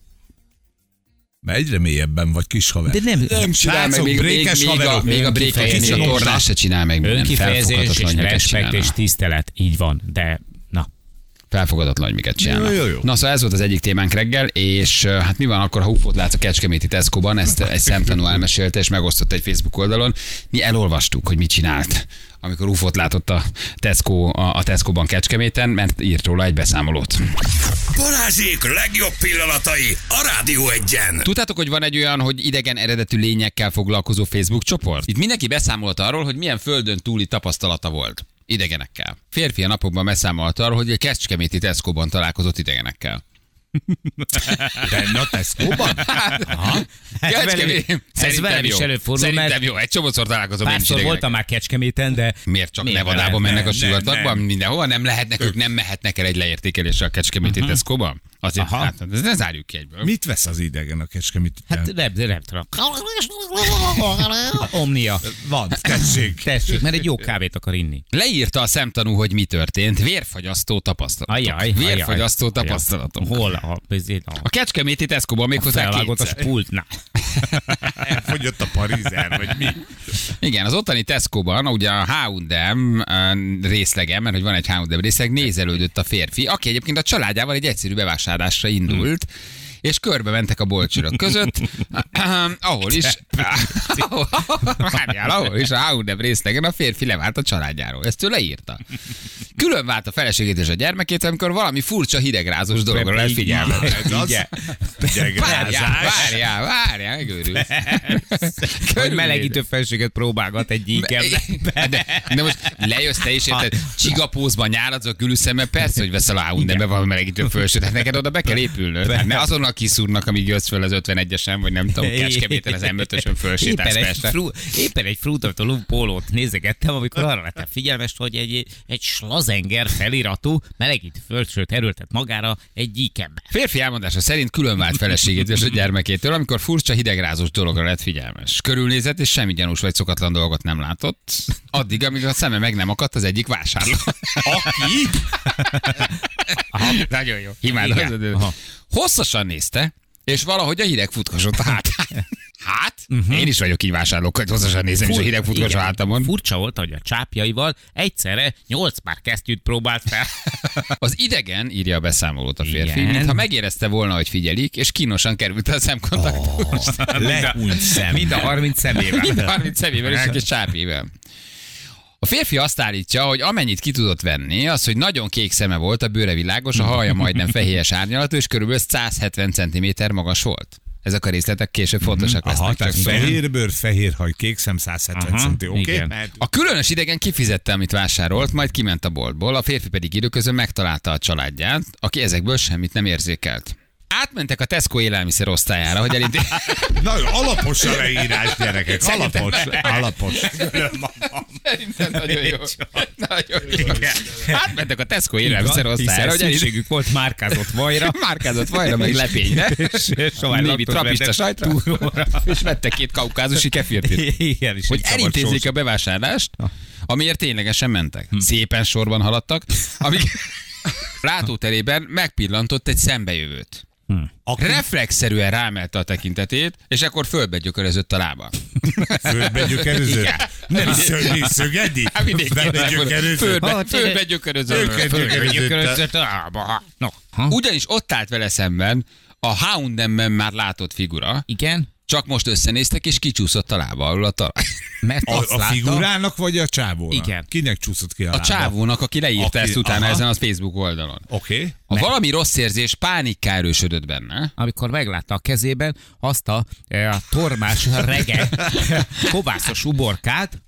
Mert egyre mélyebben vagy kis haver. De nem- Nem csinál meg, még, brékes még, a, még a brékes tornás se csinál meg önkifejezés és respekt és tisztelet. Így van, de. Felfogadatlan, hogy miket csinálnak. Jó, jó, jó. Na szóval ez volt az egyik témánk reggel, és hát mi van akkor, ha ufót látsz a Kecskeméti Tesco-ban, ezt egy szemtanú elmesélte, és megosztotta egy Facebook oldalon. Mi elolvastuk, hogy mit csinált, amikor ufót látott a Tesco, a, a Tesco-ban Kecskeméten, mert írt róla egy beszámolót. Balázsék legjobb pillanatai a Rádió egyen. Tudtátok, hogy van egy olyan, hogy idegen eredetű lényekkel foglalkozó Facebook csoport? Itt mindenki beszámolt arról, hogy milyen földön túli tapasztalata volt. Idegenekkel. Férfi a napokban beszámolt arról, hogy egy kecskeméti Tesco-ban találkozott idegenekkel. Benne a Tesco-ban? Aha. Ez Kecskemét- velem, ez velem is előfordul, Szerintem mert jó, egy csomószor találkozom párszor voltam már Kecskeméten, de Miért csak Miért Nevadában ne? mennek a sivatagban? Mindenhova nem lehetnek, ők nem mehetnek el egy leértékeléssel a Kecskeméti Tesco-ban? Azért, Aha. hát, ez ne zárjuk ki egyből. Mit vesz az idegen a kecskemét? hát nem, de nem tudom. Omnia. Van, tessék. Tessék, mert egy jó kávét akar inni. Leírta a szemtanú, hogy mi történt. Vérfagyasztó tapasztalatok. Ajaj, Vérfagyasztó ajaj. tapasztalatok. Hol? A, a, A Kecskeméti Tesco-ban még hozzá felvágott a kétszer. pultnál. Elfogyott a parizer, vagy mi? Igen, az ottani Tesco-ban, ugye a eh, részlege, mert hogy van egy H&M részleg, nézelődött a férfi, aki egyébként a családjával egy egyszerű bevásárlásra indult, és körbe mentek a bolcsörök között, ahol is, ahol, várjál, ahol is a H&M részlegen a férfi levált a családjáról. Ezt ő leírta. Külön vált a feleségét és a gyermekét, amikor valami furcsa hidegrázós dologra lett figyelme. Várjál, várjál, várjál, megőrülsz. Hogy melegítő felséget próbálgat egy íkem. De, de most lejössz te is, érted? Csigapózban nyáladsz a külüszemmel, persze, hogy veszel a Hyundai-be valami melegítő fölsőt, hát neked oda be kell épülnöd. Hát ne azonnal kiszúrnak, amíg jössz föl az 51-esen, vagy nem tudom, Kecskeméten az M5-ösön Éppen fölsétálsz egy, Pestre. fru, éppen egy frutatoló pólót nézegettem, amikor arra lettem figyelmes, hogy egy, egy slazenger feliratú melegítő földsőt erőltet magára egy gyíkembe. Férfi elmondása szerint külön vált feleségét és a gyermekétől, amikor furcsa hidegrázós dologra lett figyelmes. Körülnézett, és semmi gyanús vagy szokatlan dolgot nem látott. Addig, amíg a szeme meg nem akadt az egyik vásárló. Aki? Aha, nagyon jó. Imádom. Hosszasan nézte, és valahogy a hideg futkosott a hátán. Hát? Uh-huh. Én is vagyok így vásárlók, hogy hosszasan nézem, és a hideg futkos Igen. hátamon. Furcsa volt, hogy a csápjaival egyszerre nyolc pár kesztyűt próbált fel. Az idegen, írja a beszámolót a férfi, Igen. mintha megérezte volna, hogy figyelik, és kínosan került a szemkontaktba. Oh, szem. Mind a 30 szemével. Mind a 30 szemével és egy kis csápével. A férfi azt állítja, hogy amennyit ki tudott venni, az, hogy nagyon kék szeme volt, a bőre világos, a haja majdnem fehéres árnyalatú, és körülbelül 170 cm magas volt. Ezek a részletek később fontosak Aha, lesznek. tehát csak fehér bőr, fehér haj, kék szem, 170 Aha, centi, oké? Okay? A különös idegen kifizette, amit vásárolt, majd kiment a boltból, a férfi pedig időközben megtalálta a családját, aki ezekből semmit nem érzékelt. Átmentek a Tesco élelmiszer osztályára, hogy elinté... Nagyon alapos a leírás, gyerekek, Szerintem- alapos, alapos. Szerintem nagyon jó. Nagyon jó. Átmentek a Tesco élelmiszer osztályára, hogy szükségük volt márkázott vajra. Márkázott vajra, meg lepényre. Névi trapista sajtra. És vettek két kaukázusi. Igen, és Hogy elintézzék a bevásárlást, amiért ténylegesen mentek. Szépen sorban haladtak, amíg látóterében megpillantott egy szembejövőt. Aki Reflexzerűen rámelte a tekintetét, és akkor földbe gyökörözött a lába. földbe gyökerözött. Nem mi szögedi? Hát vidéki Földbe érdekben gyökerözött. Földbe, földbe gyökörözött. Őket gyökerözött. Gyökörözött a lába. No. Ugyanis ott állt vele szemben a Houndenben már látott figura, Igen? Csak most összenéztek, és kicsúszott a lába alul a talaj. Mert A, a figurának vagy a csávónak? Igen. Kinek csúszott ki a, A lába? csávónak, aki leírta Aki- ezt utána aha. ezen a Facebook oldalon. Oké. Okay. A valami rossz érzés, pánikká erősödött benne. amikor meglátta a kezében azt a, eh, a tormás rege kovászos uborkát,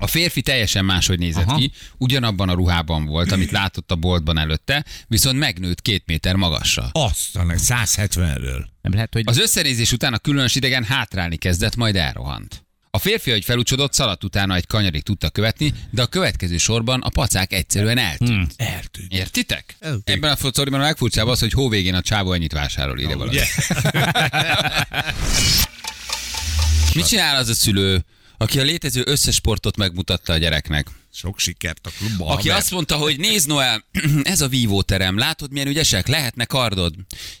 A férfi teljesen máshogy nézett Aha. ki, ugyanabban a ruhában volt, amit látott a boltban előtte, viszont megnőtt két méter magasra. Aztán 170-ről. nem lehet, hogy Az összenézés után a különös idegen hátrálni kezdett, majd elrohant. A férfi, hogy felucsodott, szaladt utána egy kanyarig tudta követni, de a következő sorban a pacák egyszerűen eltűnt. Hmm. Eltűnt. Értitek? Eltűnt. Ebben a fotszoriban a legfurcsább az, hogy hóvégén a csávó ennyit vásárol, ide. Ugye? Mit csinál az a szülő, aki a létező összes sportot megmutatta a gyereknek? Sok sikert a klubban. Aki azt mondta, hogy nézd Noel, ez a vívóterem, látod milyen ügyesek, lehetne kardod.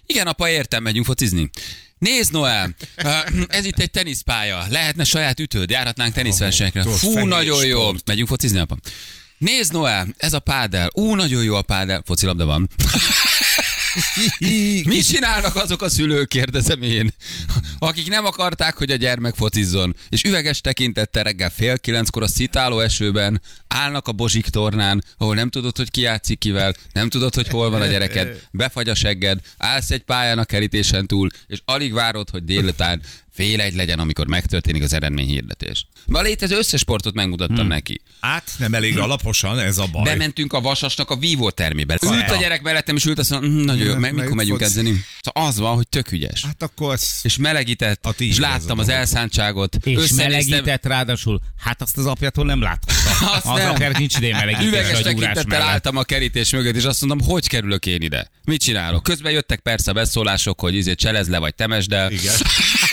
Igen, apa, értem, megyünk focizni. Nézd Noel, ez itt egy teniszpálya, lehetne saját ütőd, járhatnánk teniszversenyekre. Fú, nagyon jó, sport. megyünk focizni, apa. Nézd Noel, ez a pádel, ú, nagyon jó a pádel, focilabda van. Mit csinálnak azok a szülők, kérdezem én, akik nem akarták, hogy a gyermek focizzon, és üveges tekintettel reggel fél kilenckor a szitáló esőben állnak a bozsik tornán, ahol nem tudod, hogy ki játszik kivel, nem tudod, hogy hol van a gyereked, befagy a segged, állsz egy pályán a kerítésen túl, és alig várod, hogy délután fél egy legyen, amikor megtörténik az eredményhirdetés. A létező összes sportot megmutattam hmm. neki. Át nem elég alaposan, ez a baj. Bementünk a vasasnak a vívó termébe. Ült a gyerek mellettem, és ült azt mondja, "Hm, nagyon jó, meg mikor Meg megyünk foci. edzeni. Szóval az van, hogy tök ügyes. Hát akkor ez... És melegített, A és láttam az elszántságot. és melegített ráadásul. Hát azt az apjától nem láthatta. Azt Az nem. apjának nincs ideje melegítésre Üveges tekintettel álltam a kerítés mögött, és azt mondom, hogy kerülök én ide? Mit csinálok? Közben jöttek persze a beszólások, hogy izé cselezd le, vagy temesd el. Igen.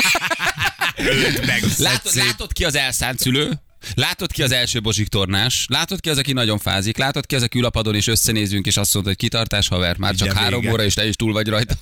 Öld meg, Látod, látod ki az elszánt szülő? Látod ki az első bozsik tornás? Látod ki az, aki nagyon fázik? Látod ki az, aki ül a padon, és összenézünk, és azt mondta, hogy kitartás haver, már csak Ugye három vége. óra, és te is túl vagy rajta.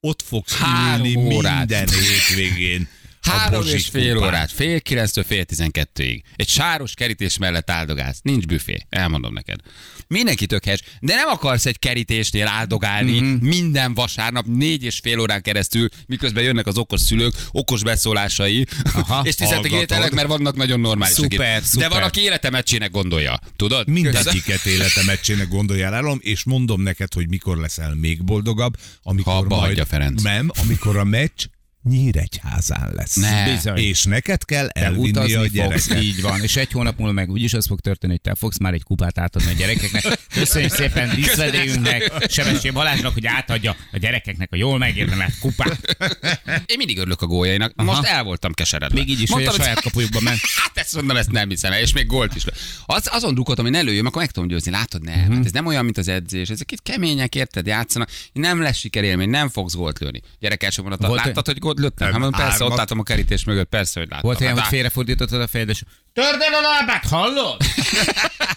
Ott fogsz Három ülni órát. minden hétvégén. Három és fél kupán. órát, fél kilenctől fél tizenkettőig. Egy sáros kerítés mellett áldogálsz. Nincs büfé, elmondom neked. Mindenki tök helyes, de nem akarsz egy kerítésnél áldogálni Mhm. mm-hmm. minden vasárnap négy és fél órán keresztül, miközben jönnek az okos szülők, okos beszólásai, Aha, és tiszteltek életelek, mert vannak nagyon normálisak. Szuper, De szuper. van, aki életemecsének gondolja. Tudod? Mindegyiket életemecsének gondoljál el, és mondom neked, hogy mikor leszel még boldogabb, amikor Ha abba majd... hagyja Ferenc. Nem, amikor a meccs Nyíregyházán lesz. Ne. Bizony. És neked kell elvinni a fogsz, gyereket. így van. És egy hónap múlva meg úgyis az fog történni, hogy te fogsz már egy kupát átadni a gyerekeknek. Köszönjük szépen díszvedélyünknek, Sebessé Balázsnak, hogy átadja a gyerekeknek a jól megérdemelt kupát. Én mindig örülök a góljainak. Aha. Most el voltam keseredve. Még így is, hogy a Mondtam, saját kapujukba ment. Hát ezt mondom, ezt nem hiszem el, és még gólt is. Az, azon drukkoltam, hogy ne lőjön, akkor meg tudom győzni. Látod, nem. Mhm. Hát ez nem olyan, mint az edzés. Ezek itt kemények, érted, játszanak. Nem lesz sikerélmény, nem fogsz gólt lőni. Gyerek első vonat, Volt- láttad, hogy gólt lőttem? Nem, Hát mondom, persze, ott álltam a kerítés mögött, persze, hogy láttam. Volt olyan, Hát, hogy félrefordítottad a fejed, és törd el a lábát, hallod?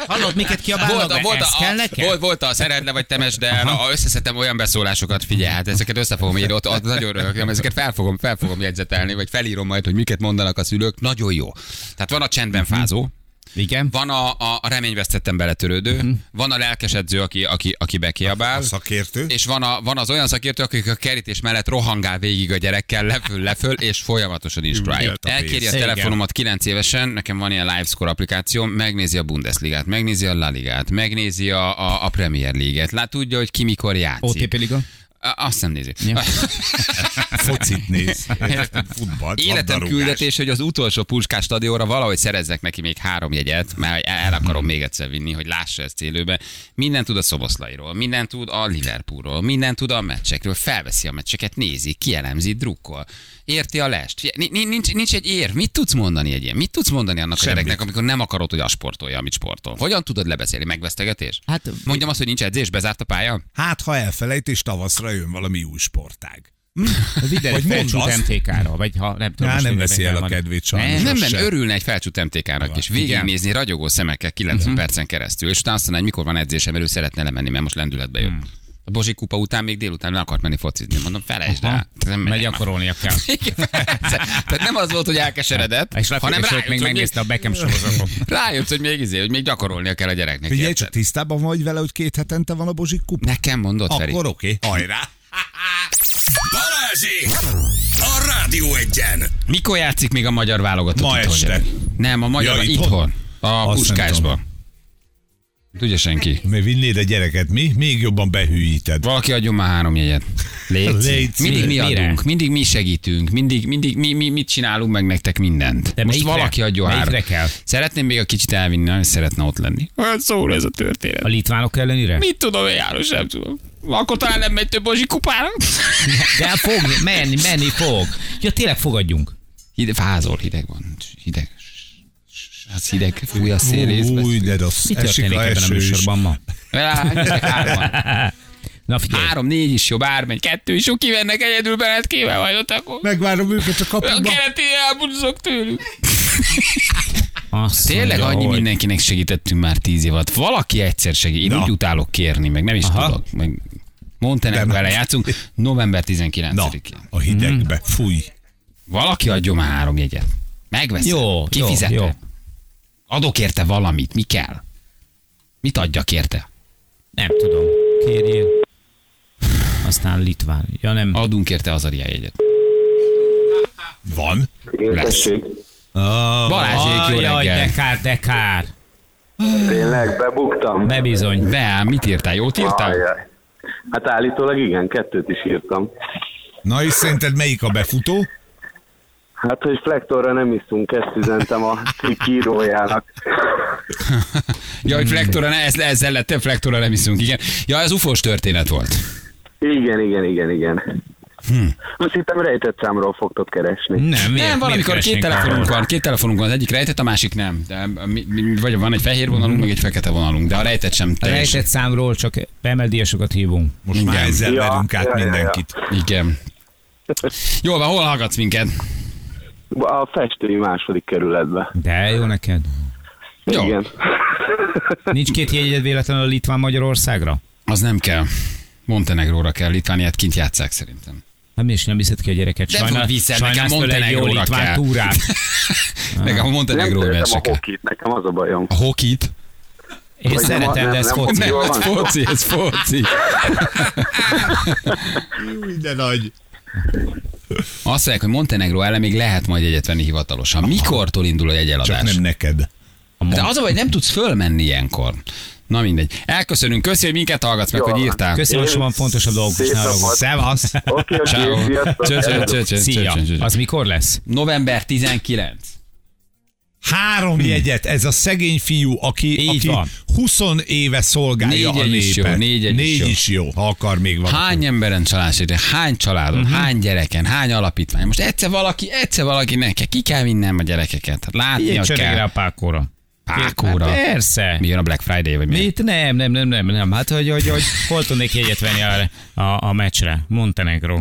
Hallod, miket kiabálnak? volt, a, volt, kell a, volt, volt a szered le vagy temes, de na, összeszedtem olyan beszólásokat, figyelj, hát ezeket össze fogom írni, ott, ott nagyon rögtön, ezeket fel fogom, fel fogom jegyzetelni, vagy felírom majd, hogy miket mondanak a szülők. Nagyon jó. Tehát van a csendben fázó, Igen. van a, a, a reményvesztettem beletörődő, Mhm. van a lelkesedző, aki, aki, aki bekiabál, A szakértő. és van, a, van az olyan szakértő, akik a kerítés mellett rohangál végig a gyerekkel, leföl, leföl, és folyamatosan instruálja. Élt a pénz. Elkéri a telefonomat 9 évesen, nekem van ilyen Livescore applikáció, megnézi a Bundesligát, megnézi a La Ligát, megnézi a, a, a Premier League-et, lát tudja, hogy ki mikor játszik. OTP Liga? Azt nem nézi. Ja. Focit néz. Futball. Életem küldetés, hogy az utolsó Puskás stadionra valahogy szerezzek neki még három jegyet, mert el el akarom még egyszer vinni, hogy lássa ezt élőben. Minden tud a szoboszlairól, minden tud a Liverpoolról, minden tud a meccsekről, felveszi a meccseket, nézi, kielemzi, drukkol. Érti a lest. Nincs, nincs egy ér. Mit tudsz mondani egy ilyen? Mit tudsz mondani annak a Semmit. gyereknek, amikor nem akarod, hogy azt sportolja, amit sportol? Hogyan tudod lebeszélni? Megvesztegetés? Hát- Mondjam azt, hogy nincs edzés, bezárt a pálya? Hát, ha elfelejt, és tavaszra jön valami új sportág. Vidd el Vagy felcsút. MTK-ra, vagy ha nem tudom. Most nem veszi el a kedvét sajnos. Nem, Nem, örülne egy felcsút MTK-nak is. Végignézni ragyogó szemekkel 90 Mhm. percen keresztül, és utána azt mondani, hogy mikor van edzésem, mert ő szeretne lemenni, mert most lendületbe jött. A Bozsi kupa után még délután le akart menni focizni. Mondom, felejtsd el. Nem már. gyakorolnia kell. Tehát nem az volt, hogy elkeseredett, És hanem hanem rájött, még hogy megnézte a Beckham sorozatot. Rájött, hogy még, izé, hogy még gyakorolnia kell a gyereknek. Érted? csak tisztában vagy vele, hogy két hetente van a Bozsik kupa? Nekem mondod, Feri. Akkor oké, hajrá! Balázsék! A Rádió egyen! Mikor játszik még a magyar válogatott Ma este. Nem, a magyar Ja, itthon. itthon? A Azt nem puskásban. Tudja senki. Mert vinnéd a gyereket, mi? Még jobban behűíted. Valaki adjon már három jegyet. Légy. Mindig mi Mire? adunk, mindig mi segítünk, mindig, mindig mi, mi mit csinálunk meg nektek mindent. De Most melyikre? valaki adjon Melyikre három. kell? Szeretném még a kicsit elvinni, nagyon szeretne ott lenni. Olyan szól ez a történet. A litvánok ellenére? Mit tudom én, János, nem tudom. Akkor talán nem megy több Bozsi kupára. De fog, menni, menni fog. Ja, tényleg fogadjunk. Hideg, fázol, hideg van. Hideg. Az hideg, fúj a szél. Új, de rossz. Mi történik a ebben a műsorban ma? Hárman. Na figyelj, Három, négy is jó, bármely, kettő is jó, kivennek egyedül benned kéve majd ott akkor. Megvárom őket a A kapuba. keleti elbúzok tőlük. azt Tényleg mondja, annyi hogy- mindenkinek segítettünk már tíz év alatt. Valaki egyszer segít. Én Na. úgy utálok kérni, meg nem is Aha. tudok. Meg vele játszunk november Na, 19-én. a hidegbe, fúj. Valaki adjon már három jegyet. Megveszem. Jó, Kifizetem. jó, jó. Adok érte valamit. Mi kell? Mit adjak érte? Nem tudom. Kérjél. Aztán Litván. Ja nem. Adunk érte az jegyet. Van? Lesz. Ah, Balázsék, jó Ajaj, reggel. de kár, de kár. Tényleg, bebuktam. Bebizony. De, mit írtál? Jót írtál? Ajaj. Hát állítólag igen, kettőt is írtam. Na és szerinted melyik a befutó? Hát, hogy flektorra nem iszunk, ezt üzentem a cikk írójának. Ja, hogy flektora, ne, ez, ezzel lettem flektora nem iszunk, igen. Ja, ez ufos történet volt. Igen, igen, igen, igen. Hm. Azt hittem rejtett számról fogtok keresni. Nem, miért, nem, miért valamikor két keresnénk telefonunk van, két telefonunk van, az egyik rejtett, a másik nem. De mi, mi, vagy van egy fehér vonalunk, meg egy fekete vonalunk, de a rejtett sem A teljesen. rejtett számról csak emeldíjasokat hívunk. Most már Igen. ezzel Ja, verünk át ja, ja, ja. mindenkit. Igen. Jól van, hol hallgatsz minket? A festői második kerületbe. De jó neked. Jó. Igen. Nincs két jegyed véletlenül a Litván Magyarországra? Az nem kell. Montenegróra kell, Litvániát kint játszák szerintem. Nem is nem viszed ki a gyereket. De Sajnál, viszed, nekem Montenegróra litván kell. túrát. Nekem a Nem Montenegról szeretem meccsek a hokit, nekem az a bajom. A hokit? Én Vagy nem szeretem, de nem- ez nem foci. Nem, ez foci, ez foci. Minden nagy. Azt mondják, hogy Montenegró ellen még lehet majd egyet venni hivatalosan. Mikortól indul a Csak jegyeladás? nem neked. De az a baj, hogy nem tudsz fölmenni ilyenkor. Na mindegy. Elköszönünk, köszi, hogy minket hallgatsz meg, Jó hogy írtál. Köszönöm, hogy van fontosabb dolgok is napot. Szevasz. Oké, oké, Szia. Az mikor lesz? November 19. Három jegyet, ez a szegény fiú, aki, Így aki van. 20 éve szolgálja Négy a jegy is jó, népet. négy jegy is négy jó. is jó, ha akar még valaki. Hány emberen csalásére, hány családon, Mhm. uh-huh. hány gyereken, hány alapítvány. Most egyszer valaki, egyszer valaki neki, ki kell vinnem a gyerekeket. Ilyen cserélj rá kell. a pákóra. Pákóra? Hát persze. Mi jön a Black Friday, vagy mi? Mit? Nem, nem, nem, nem, nem. Hát, hogy, hogy, hogy hol tudnék jegyet venni a, a, a meccsre? Montenegro.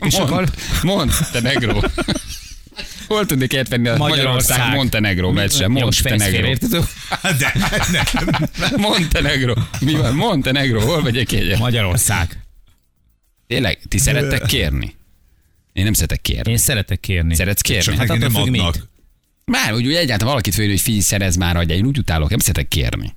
És Mond, akkor Montenegro. Hol tudnék ilyet venni a Magyarország, Magyarország. Montenegro fejszfél, Montenegro. érted? De nem. Montenegro. Mi van? Montenegro. Hol vegyek egyet? Magyarország. Tényleg, ti szerettek kérni? Én nem szeretek kérni. Én szeretek kérni. Szeretsz kérni? Csak Hát neki nem attól függ, adnak. mit. Már úgy, úgy egyáltalán valakit főjön, hogy figyelj, szerez már, adja. Én úgy utálok, nem szeretek kérni.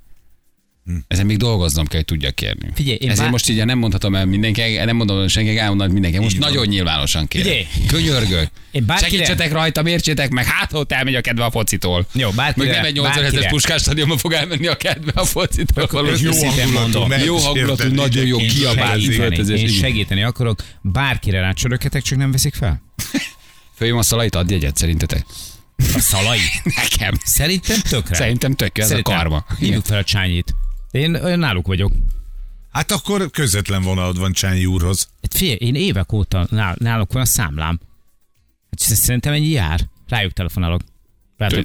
Ezen még dolgoznom kell, hogy tudjak kérni. Figyelj, én Ezért bár- most így nem mondhatom el mindenki, nem mondom senki, elmondom mindenki. Most Így van. nagyon nyilvánosan kérek. Figyelj. Könyörgök. Én bárkire- Segítsetek rajta, mértsétek meg, hát ha ott elmegy a kedve a focitól. Jó, bárkire- Meg nem egy 80 bárkire. es puskás stadionba fog elmenni a kedve a focitól. Jó szépen mondom. meccs, Jó hangulatú, nagyon jó Én kiabálni, én segíteni akarok. Bárkire rácsöröghetek, csak nem veszik fel. Följön a szalait, adj egyet szerintetek. A szalai. Nekem. Szerintem tökre. Szerintem tök jó, ez a karma. Hívjuk fel a csányit. Én, én náluk vagyok. Hát akkor közvetlen vonalad van Csányi úrhoz. Hát Figyelj, én évek óta nál, náluk van a számlám. Hát sz- szerintem ennyi jár. Rájuk telefonálok.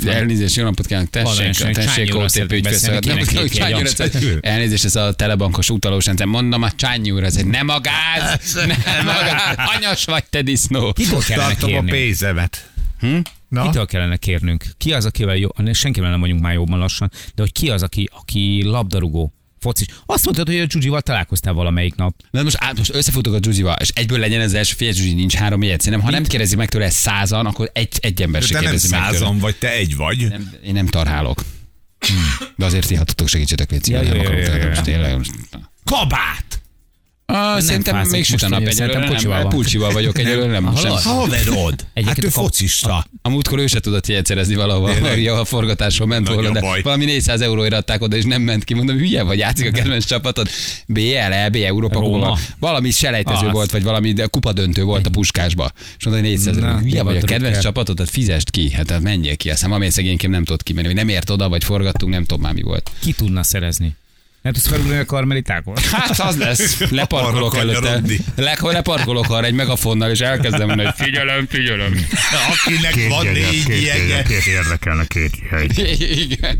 Elnézést, jó napot kívánok, tessék, tessék OTP ügyfélszolgálat. Elnézést, ez a telebankos utalós rendszer. Mondom a Csányi úr, ez egy nem a gáz, nem a gáz, anyas vagy te disznó. Kitől kellene Tartom a kérni? pénzemet. Hm? Na? Kitől kellene kérnünk? Ki az, akivel jó, senkivel nem mondjuk már jobban lassan, de hogy ki az, aki, aki labdarúgó, Focis. Azt mondtad, hogy a Zsuzsival találkoztál valamelyik nap. De most, át, most összefutok a Zsuzsival, és egyből legyen ez az első fél Zsuzsi, nincs három jegyet. Szerintem, ha nem kérdezi meg tőle százan, akkor egy, egy ember se De nem kérdezi meg tőle. százan vagy, te egy vagy. Nem, én nem tarhálok. De azért ti, ha tudtok, segítsetek, légy Ja, ja, nem ja, akarok, ja, ja. Kabát! Ah, szerintem még süt a most, nap vagy egyelőre, szerintem pulcsival nem, van. pulcsival vagyok egyelőre, nem, sem. Hallod? Haverod! Hát ő a focista. A múltkor ő se tudott ilyet szerezni valahol, a forgatásról ment volna, a de valami 400 euróért adták oda, és nem ment ki. Mondom, hülye vagy, játszik a kedvenc csapatod. BL, EB, Európa. Kupa. Valami selejtező volt, vagy valami de kupadöntő volt a puskásba. És mondta, hogy 400 euró. Hülye vagy, a kedvenc csapatod, tehát fizest ki. Hát tehát menjél ki, aztán valami szegényként nem tudott kimenni, hogy nem ért oda, vagy forgattunk, nem tudom már mi volt. Ki tudna szerezni? Nem tudsz felülni a karmelitákon? Hát az lesz, leparkolok előtte, le, leparkolok arra egy megafonnal, és elkezdem mondani, hogy figyelem, figyelem. Akinek van négy jegye. érdekelne két hegy. Igen.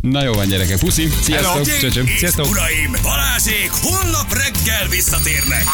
Na jó van gyerekek, puszi, sziasztok, csöcsöm. Uraim, Balázsék holnap reggel visszatérnek.